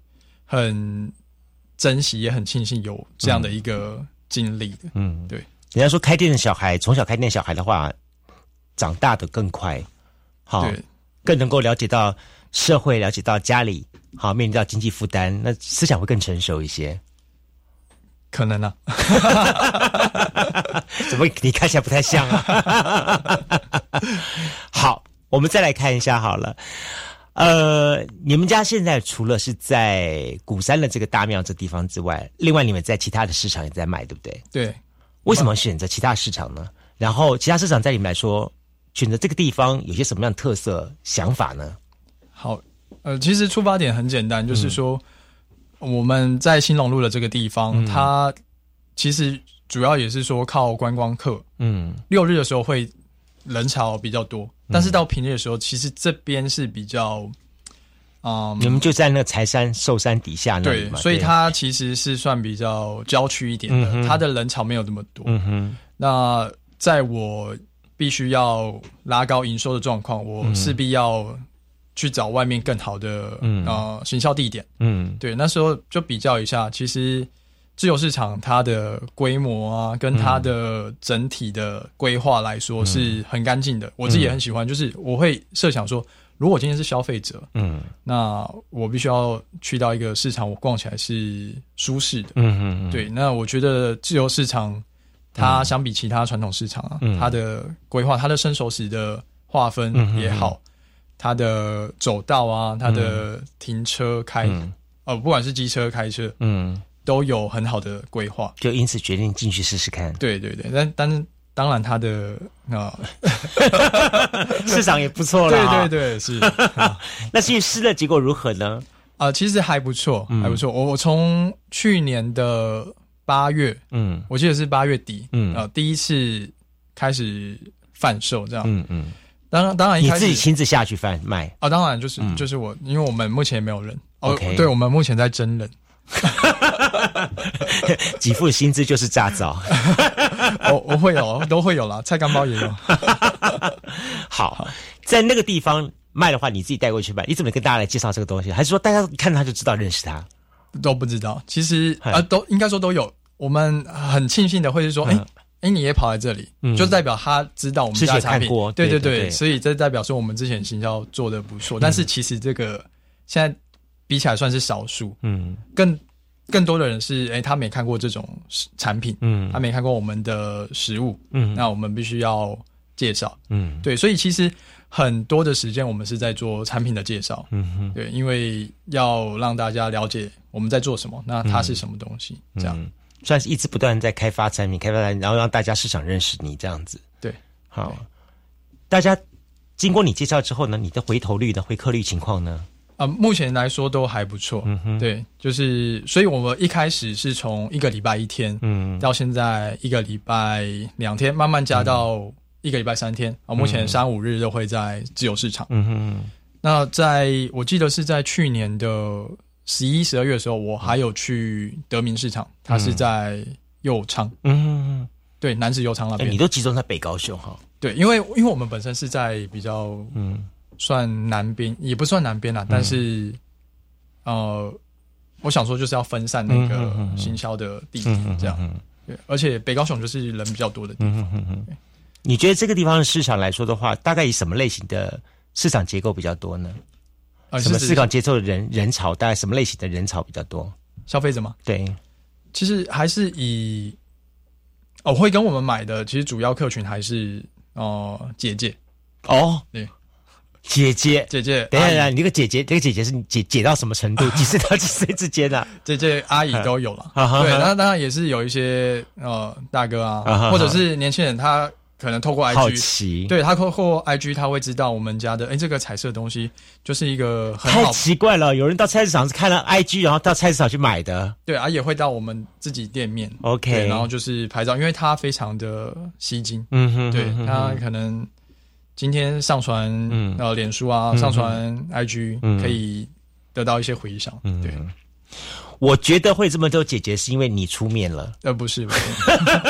很珍惜，也很庆幸有这样的一个经历的。嗯，对。人家说开店的小孩，从小开店小孩的话，长大的更快，好，更能够了解到社会，了解到家里，好，面临到经济负担，那思想会更成熟一些。可能啊，怎么你看起来不太像啊？好，我们再来看一下好了。呃，你们家现在除了是在鼓山的这个大庙这地方之外，另外你们在其他的市场也在卖，对不对？对。为什么选择其他市场呢？然后其他市场在你们来说，选择这个地方有些什么样的特色想法呢？好，呃，其实出发点很简单，就是说。我们在新隆路的这个地方，它其实主要也是说靠观光客。嗯，六日的时候会人潮比较多，但是到平日的时候，其实这边是比较，嗯，你们就在那财山寿山底下那里嘛，所以它其实是算比较郊区一点的，它的人潮没有那么多。嗯哼，那在我必须要拉高营收的状况，我势必要。去找外面更好的呃行销地点，嗯，对，那时候就比较一下，其实自由市场它的规模啊，跟它的整体的规划来说是很干净的，我自己也很喜欢。就是我会设想说，如果今天是消费者，嗯，那我必须要去到一个市场，我逛起来是舒适的，嗯嗯，对。那我觉得自由市场它相比其他传统市场啊，它的规划、它的伸手史的划分也好。它的走道啊，它的停车开，呃，不管是机车开车，嗯，都有很好的规划，就因此决定进去试试看。对对对，但但是当然他的啊 市场也不错啦，对对对，是。那至于试的结果如何呢？啊，其实还不错，还不错。我我从去年的八月，嗯，我记得是八月底，嗯啊，第一次开始贩售这样，嗯嗯。当然，当然，你自己亲自下去贩卖啊？当然，就是就是我，因为我们目前没有人。OK，对，我们目前在真人，几副薪资就是炸枣。我我会有，都会有啦，菜干包也有。好，在那个地方卖的话，你自己带过去卖，你怎么跟大家来介绍这个东西？还是说大家看他就知道认识他？都不知道。其实啊，都应该说都有。我们很庆幸的会是说，哎。哎，你也跑来这里，就代表他知道我们家产品。对对对，所以这代表说我们之前行销做的不错。但是其实这个现在比起来算是少数。嗯，更更多的人是哎，他没看过这种产品，嗯，他没看过我们的食物，嗯，那我们必须要介绍，嗯，对，所以其实很多的时间我们是在做产品的介绍，嗯哼，对，因为要让大家了解我们在做什么，那它是什么东西，这样。算是一直不断在开发产品，开发产品，然后让大家市场认识你这样子。对，好，大家经过你介绍之后呢，你的回头率的回客率情况呢？啊，目前来说都还不错。嗯哼，对，就是，所以我们一开始是从一个礼拜一天，嗯，到现在一个礼拜两天，慢慢加到一个礼拜三天。啊，目前三五日都会在自由市场。嗯哼，那在我记得是在去年的。十一、十二月的时候，我还有去德明市场，它是在右昌，嗯，对，南市右昌那边。你都集中在北高雄哈？对，因为因为我们本身是在比较嗯算南边，也不算南边啦，但是呃，我想说就是要分散那个行销的地点，这样。对，而且北高雄就是人比较多的地方。你觉得这个地方的市场来说的话，大概以什么类型的市场结构比较多呢？什么市场接受的人人潮？大概什么类型的人潮比较多？消费者吗？对，其实还是以哦，会跟我们买的，其实主要客群还是哦姐姐哦，对，姐姐姐姐。等一下，你这个姐姐，这个姐姐是你姐姐到什么程度？几岁到几岁之间的？姐姐阿姨都有了。对，那当然也是有一些呃大哥啊，或者是年轻人他。可能透过 IG，对他透过 IG，他会知道我们家的哎，这个彩色东西就是一个很太奇怪了。有人到菜市场是看了 IG，然后到菜市场去买的，对啊，也会到我们自己店面，OK，然后就是拍照，因为它非常的吸睛，嗯哼，对他可能今天上传嗯。呃脸书啊，上传 IG 可以得到一些回响，嗯对。我觉得会这么多姐姐是因为你出面了，呃，不是，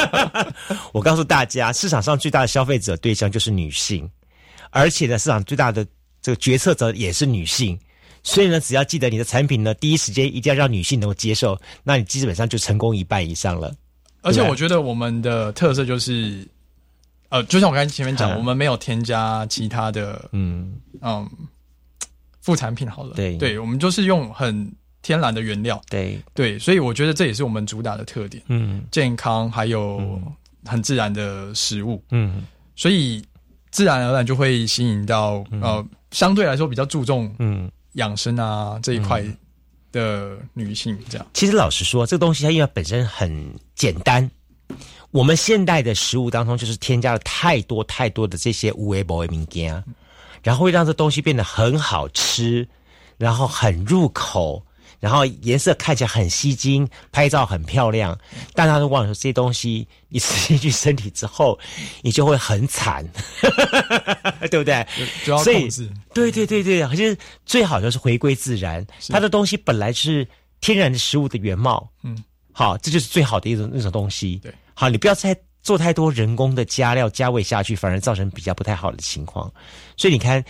我告诉大家，市场上最大的消费者对象就是女性，而且呢，市场最大的这个决策者也是女性，所以呢，只要记得你的产品呢，第一时间一定要让女性能够接受，那你基本上就成功一半以上了。而且我觉得我们的特色就是，呃，就像我刚才前面讲，我们没有添加其他的，嗯。嗯，副产品好了，对，对，我们就是用很天然的原料，对。对，所以我觉得这也是我们主打的特点，嗯，健康还有很自然的食物，嗯，所以自然而然就会吸引到呃，相对来说比较注重嗯。养生啊这一块。的女性这样，其实老实说，这个东西它因为本身很简单，我们现代的食物当中就是添加了太多太多的这些无味不味物件，然后会让这东西变得很好吃，然后很入口。然后颜色看起来很吸睛，拍照很漂亮，但他都忘了说这些东西你吃进去身体之后，你就会很惨，对不对？所以，对对对对，其实最好就是回归自然，它的东西本来是天然的食物的原貌，嗯，好，这就是最好的一种那种东西。对，好，你不要再做太多人工的加料加味下去，反而造成比较不太好的情况。所以你看，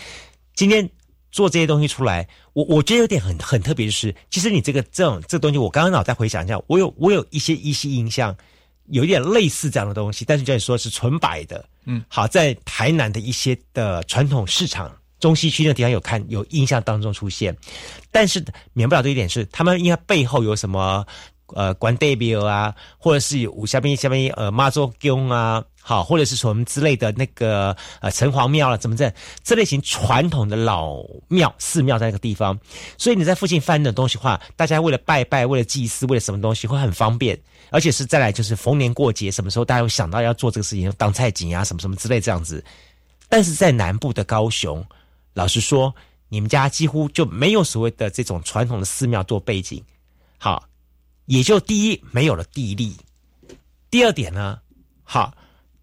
今天。做这些东西出来，我我觉得有点很很特别，就是其实你这个这种这东西，我刚刚脑袋回想一下，我有我有一些一些印象，有一点类似这样的东西，但是叫你说是纯白的，嗯，好，在台南的一些的传统市场中西区那地方有看有印象当中出现，但是免不了的一点是，他们应该背后有什么呃关代表啊，或者是有下面下面呃妈祖宫啊。好，或者是什么之类的那个呃城隍庙了，怎么这这类型传统的老庙寺庙在那个地方，所以你在附近翻的东西话，大家为了拜拜，为了祭祀，为了什么东西会很方便，而且是再来就是逢年过节，什么时候大家会想到要做这个事情，当菜景啊什么什么之类这样子。但是在南部的高雄，老实说，你们家几乎就没有所谓的这种传统的寺庙做背景，好，也就第一没有了地利，第二点呢，好。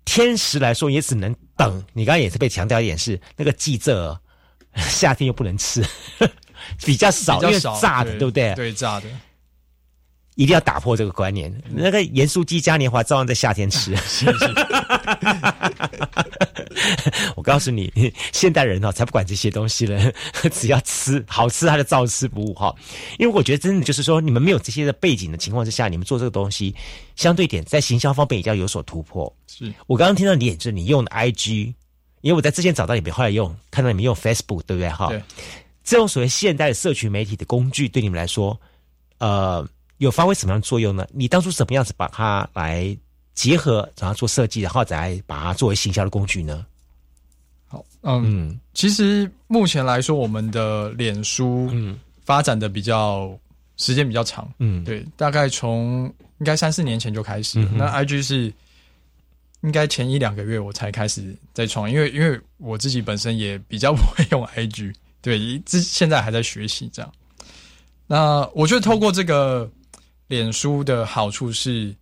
天时来说也只能等。你刚刚也是被强调一点是那个季蔗，夏天又不能吃，比较少，因为炸的，对不对？对，炸的。一定要打破这个观念。那个盐酥鸡嘉年华照样在夏天吃。我告诉你，现代人哦才不管这些东西了，只要吃好吃，他就照吃不误哈。因为我觉得真的就是说，你们没有这些的背景的情况之下，你们做这个东西，相对点在行销方面也要有所突破。是我刚刚听到你也是你用的 IG，因为我在之前找到你们，后来用看到你们用 Facebook，对不对哈？对。这种所谓现代的社群媒体的工具，对你们来说，呃。有发挥什么样的作用呢？你当初怎么样子把它来结合，然后做设计，然后再把它作为行销的工具呢？好，嗯，其实目前来说，我们的脸书嗯发展的比较时间比较长，嗯，对，大概从应该三四年前就开始。那 IG 是应该前一两个月我才开始在创，因为因为我自己本身也比较不会用 IG，对，之现在还在学习这样。那我觉得透过这个。脸书的好处是，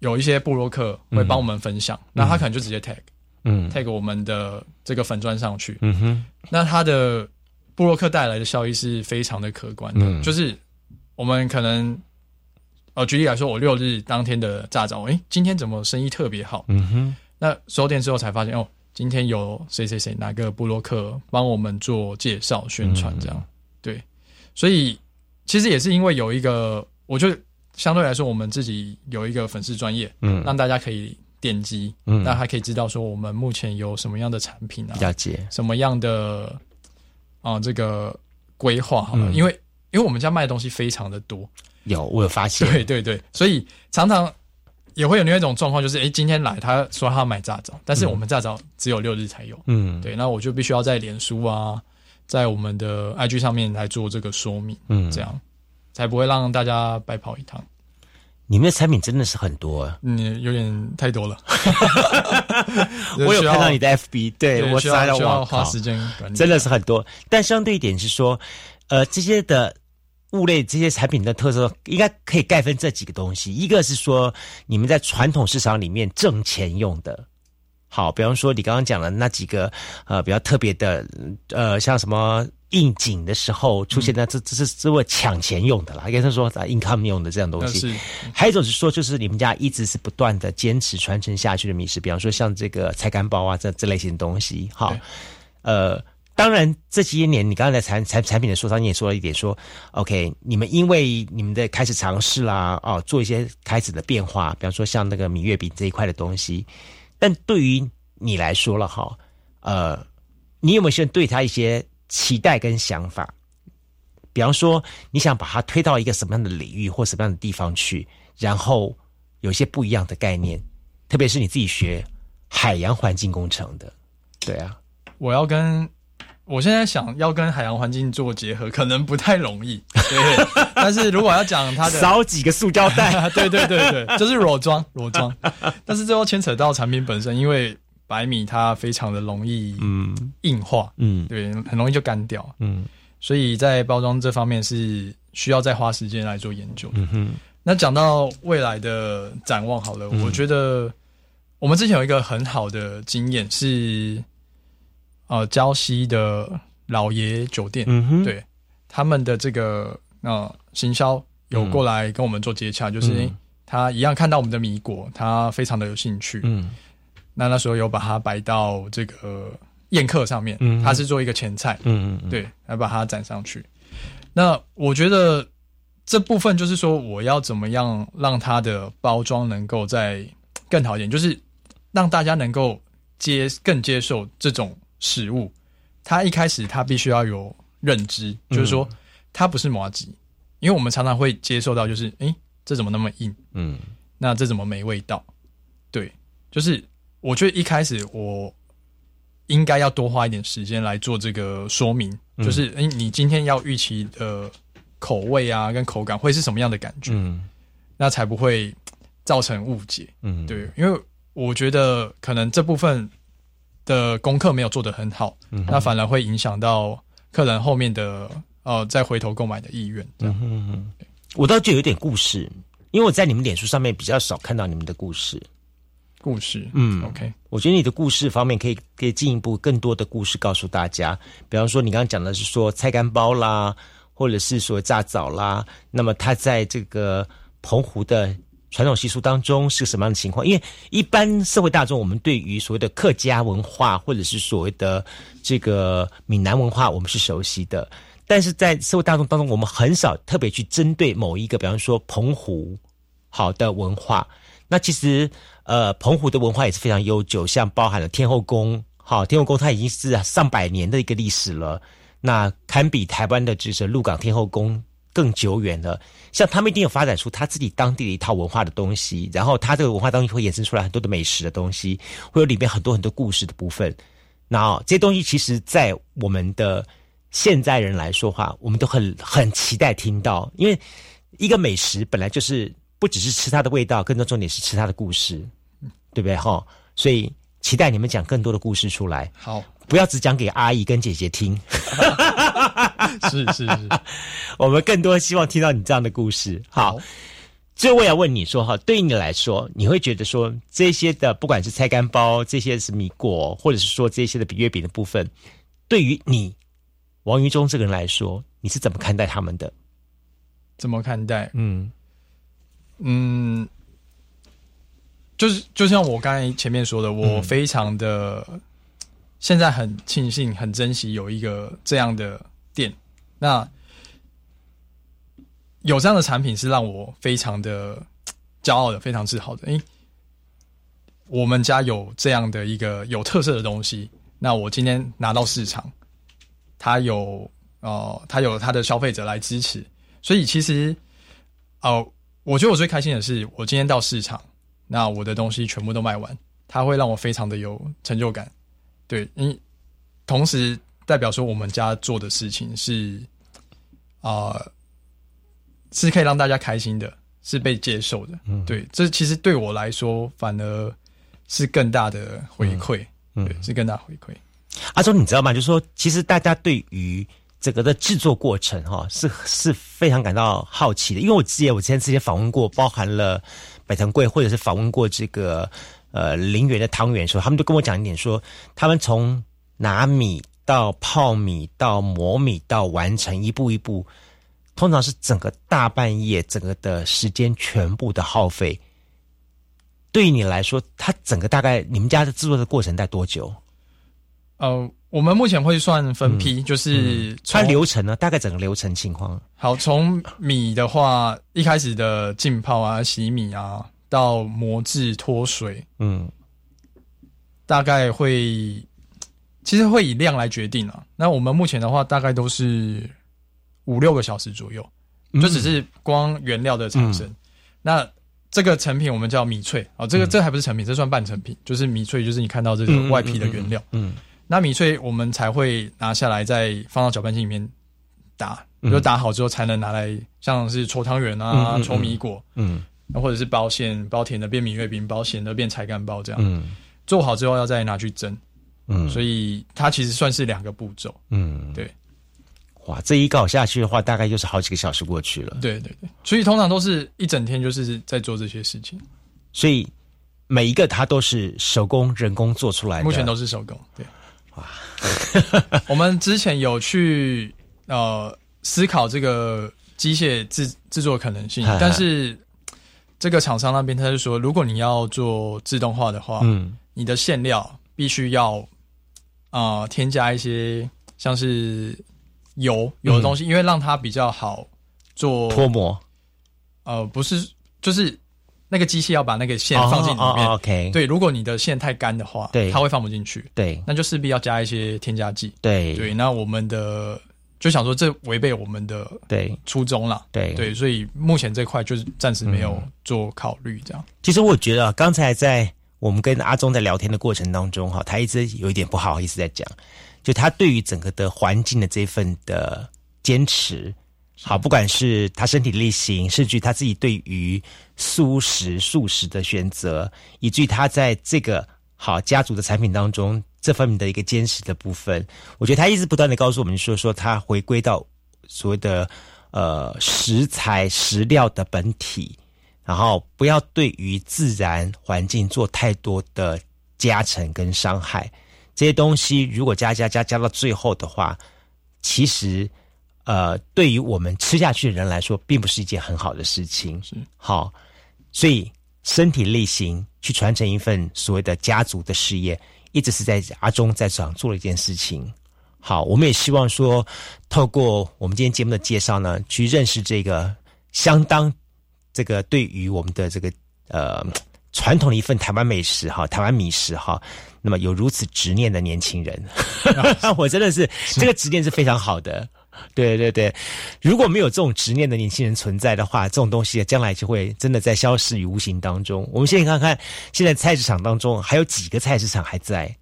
有一些布洛克会帮我们分享，那他可能就直接 tag，嗯，tag 我们的这个粉砖上去，嗯哼，那他的布洛克带来的效益是非常的可观的，就是我们可能，哦，举例来说，我六日当天的炸早，哎，今天怎么生意特别好？嗯哼，那收店之后才发现，哦，今天有谁谁谁哪个布洛克帮我们做介绍宣传，这样，对，所以其实也是因为有一个。我就相对来说，我们自己有一个粉丝专业，嗯，让大家可以点击，嗯，那还可以知道说我们目前有什么样的产品啊，了解什么样的啊这个规划，好了，因为因为我们家卖的东西非常的多，有我有发现，对对对，所以常常也会有另外一种状况，就是哎，今天来他说他要买炸枣，但是我们炸枣只有六日才有，嗯，对，那我就必须要在脸书啊，在我们的 IG 上面来做这个说明，嗯，这样。才不会让大家白跑一趟。你们的产品真的是很多，嗯，有点太多了。我有看到你的 FB，对我需要花时间，真的是很多。但相对一点是说，呃，这些的物类、这些产品的特色，应该可以概分这几个东西。一个是说，你们在传统市场里面挣钱用的。好，比方说你刚刚讲的那几个，呃，比较特别的，呃，像什么。应景的时候出现的，这这是是为抢钱用的啦，应该是说 income 用的这样东西。还有一种是说，就是你们家一直是不断的坚持传承下去的米食，比方说像这个菜干包啊，这这类型的东西。好，呃，当然这些年你刚才在产产产品的说上你也说了一点，说 OK，你们因为你们的开始尝试啦，哦，做一些开始的变化，比方说像那个米月饼这一块的东西，但对于你来说了哈，呃，你有没有先对他一些期待跟想法？比方说，你想把它推到一个什么样的领域或什么样的地方去，然后有一些不一样的概念，特别是你自己学海洋环境工程的，对啊，我要跟我现在想要跟海洋环境做结合，可能不太容易。对，但是如果要讲它的少几个塑胶袋，对对对对，就是裸装裸装。但是最后牵扯到产品本身，因为白米它非常的容易嗯。硬化，嗯，对，很容易就干掉，嗯。所以在包装这方面是需要再花时间来做研究。嗯哼，那讲到未来的展望，好了，我觉得我们之前有一个很好的经验是，呃，礁溪的老爷酒店，嗯哼，对他们的这个呃行销有过来跟我们做接洽，就是他一样看到我们的米果，他非常的有兴趣，嗯，那那时候有把它摆到这个。宴客上面，它是做一个前菜，嗯嗯，对，来把它展上去。那我觉得这部分就是说，我要怎么样让它的包装能够再更好一点，就是让大家能够接更接受这种食物。它一开始它必须要有认知，就是说它不是麻吉，因为我们常常会接受到，就是诶，这怎么那么硬？嗯，那这怎么没味道？对，就是我觉得一开始我。应该要多花一点时间来做这个说明，就是诶，你今天要预期的口味啊，跟口感会是什么样的感觉？嗯，那才不会造成误解。嗯，对，因为我觉得可能这部分的功课没有做得很好，那反而会影响到客人后面的呃再回头购买的意愿。嗯嗯，我倒就有点故事，因为我在你们脸书上面比较少看到你们的故事。故事，嗯，OK，我觉得你的故事方面可以可以进一步更多的故事告诉大家，比方说你刚刚讲的是说菜干包啦，或者是说炸枣啦，那么它在这个澎湖的传统习俗当中是个什么样的情况？因为一般社会大众我们对于所谓的客家文化或者是所谓的这个闽南文化我们是熟悉的，但是在社会大众当中我们很少特别去针对某一个，比方说澎湖好的文化。那其实，呃，澎湖的文化也是非常悠久，像包含了天后宫，好，天后宫它已经是上百年的一个历史了，那堪比台湾的就是鹿港天后宫更久远了。像他们一定有发展出他自己当地的一套文化的东西，然后他这个文化当中会衍生出来很多的美食的东西，会有里面很多很多故事的部分。那这些东西其实，在我们的现在人来说话，我们都很很期待听到，因为一个美食本来就是。不只是吃它的味道，更多重点是吃它的故事，对不对？哈，所以期待你们讲更多的故事出来。好，不要只讲给阿姨跟姐姐听。是 是是，我们更多希望听到你这样的故事。好，最后我要问你说，哈，对于你来说，你会觉得说这些的，不管是菜干包，这些是米果，或者是说这些的比月饼的部分，对于你王于忠这个人来说，你是怎么看待他们的？怎么看待？嗯。嗯，就是就像我刚才前面说的，我非常的现在很庆幸、很珍惜有一个这样的店。那有这样的产品是让我非常的骄傲的、非常自豪的。诶，我们家有这样的一个有特色的东西，那我今天拿到市场，它有哦，它有它的消费者来支持，所以其实哦。我觉得我最开心的是，我今天到市场，那我的东西全部都卖完，它会让我非常的有成就感。对，因同时代表说我们家做的事情是啊，是可以让大家开心的，是被接受的。嗯，对，这其实对我来说反而是更大的回馈，对，是更大回馈。阿忠，你知道吗？就是说，其实大家对于。整个的制作过程哈是是非常感到好奇的，因为我记得我之前之前访问过，包含了百腾贵，或者是访问过这个呃林园的汤圆的时候，他们都跟我讲一点，说他们从拿米到泡米到磨米到完成一步一步，通常是整个大半夜，整个的时间全部的耗费。对于你来说，它整个大概你们家的制作的过程在多久？呃。我们目前会算分批，就是它流程呢，大概整个流程情况。好，从米的话，一开始的浸泡啊、洗米啊，到磨制、脱水，嗯，大概会，其实会以量来决定啊。那我们目前的话，大概都是五六个小时左右，就只是光原料的产生。那这个成品我们叫米脆啊，这个这还不是成品，这算半成品，就是米脆，就是你看到这个外皮的原料。嗯，那米脆我们才会拿下来，再放到搅拌机里面打，就打好之后才能拿来，像是搓汤圆啊、搓米果，嗯，或者是包馅、包甜的变米月饼，包咸的变柴干包这样。嗯，做好之后要再拿去蒸。嗯，所以它其实算是两个步骤。嗯，对。哇，这一搞下去的话，大概就是好几个小时过去了。对对对，所以通常都是一整天就是在做这些事情。所以每一个它都是手工人工做出来的，目前都是手工。对，哇，我们之前有去呃思考这个机械制制作可能性，但是这个厂商那边他就说，如果你要做自动化的话，嗯，你的馅料必须要啊添加一些像是。油油的东西，因为让它比较好做脱模，呃，不是，就是那个机器要把那个线放进里面。OK，对，如果你的线太干的话，对，它会放不进去。对，那就势必要加一些添加剂。对对，那我们的就想说，这违背我们的对初衷了。对对，所以目前这块就是暂时没有做考虑。这样，其实我觉得刚才在我们跟阿忠在聊天的过程当中，哈，他一直有一点不好意思在讲。就他对于整个的环境的这份的坚持，好，不管是他身体力行，甚至他自己对于素食素食的选择，以至于他在这个好家族的产品当中这方面的一个坚持的部分，我觉得他一直不断的告诉我们说，说他回归到所谓的呃食材食料的本体，然后不要对于自然环境做太多的加成跟伤害。这些东西如果加加加加到最后的话，其实，呃，对于我们吃下去的人来说，并不是一件很好的事情。是好，所以身体力行去传承一份所谓的家族的事业，一直是在阿中在场做了一件事情。好，我们也希望说，透过我们今天节目的介绍呢，去认识这个相当这个对于我们的这个呃传统的一份台湾美食哈，台湾米食哈。那么有如此执念的年轻人，我真的是这个执念是非常好的。对对对，如果没有这种执念的年轻人存在的话，这种东西将来就会真的在消失于无形当中。我们现在看看，现在菜市场当中还有几个菜市场还在。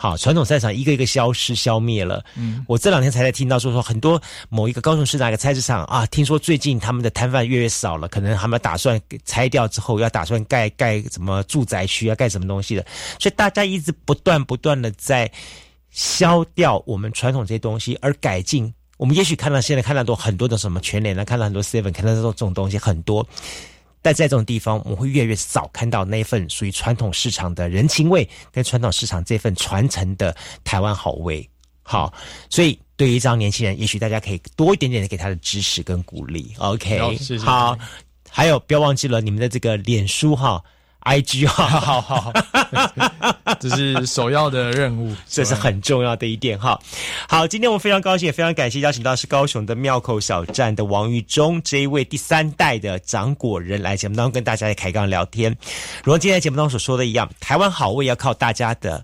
好，传统菜场一个一个消失消灭了。嗯，我这两天才在听到说说很多某一个高雄市哪个菜市场啊，听说最近他们的摊贩越来越少了，可能他们打算拆掉之后要打算盖盖什么住宅区啊，盖什么东西的。所以大家一直不断不断的在消掉我们传统这些东西，而改进。我们也许看到现在看到多很多的什么全联啊，看到很多 seven，看到这种这种东西很多。但在这种地方，我们会越来越少看到那份属于传统市场的人情味，跟传统市场这份传承的台湾好味。好，所以对于一张年轻人，也许大家可以多一点点的给他的支持跟鼓励。OK，好，还有不要忘记了你们的这个脸书哈。I G 好好好，这是首要的任务，这是很重要的一点哈。好，今天我们非常高兴，也非常感谢邀请到是高雄的庙口小站的王玉忠这一位第三代的掌果人来节目当中跟大家来开杠聊天。如同今天节目当中所说的一样，台湾好味要靠大家的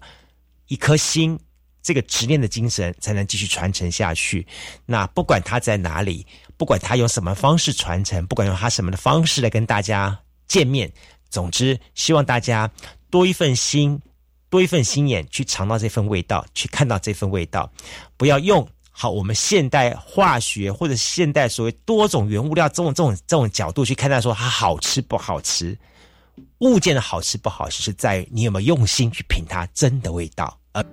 一颗心，这个执念的精神才能继续传承下去。那不管他在哪里，不管他用什么方式传承，不管用他什么的方式来跟大家见面。总之，希望大家多一份心，多一份心眼，去尝到这份味道，去看到这份味道。不要用好我们现代化学或者现代所谓多种原物料这种这种这种角度去看待说它好吃不好吃。物件的好吃不好吃是在于你有没有用心去品它真的味道。而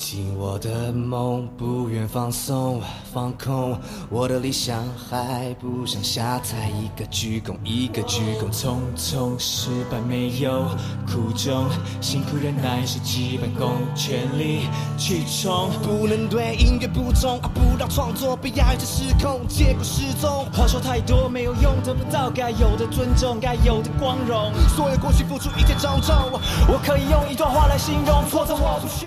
紧我的梦，不愿放松放空，我的理想还不想下台，一个鞠躬一个鞠躬，匆匆失败没有苦衷，辛苦忍耐是基本功，全力去冲，不能对音乐不忠，不让创作被压抑着失控，结果失踪。话说太多没有用，得不到该有的尊重，该有的光荣，所有过去付出一切种种，我可以用一段话来形容，挫折我不屑。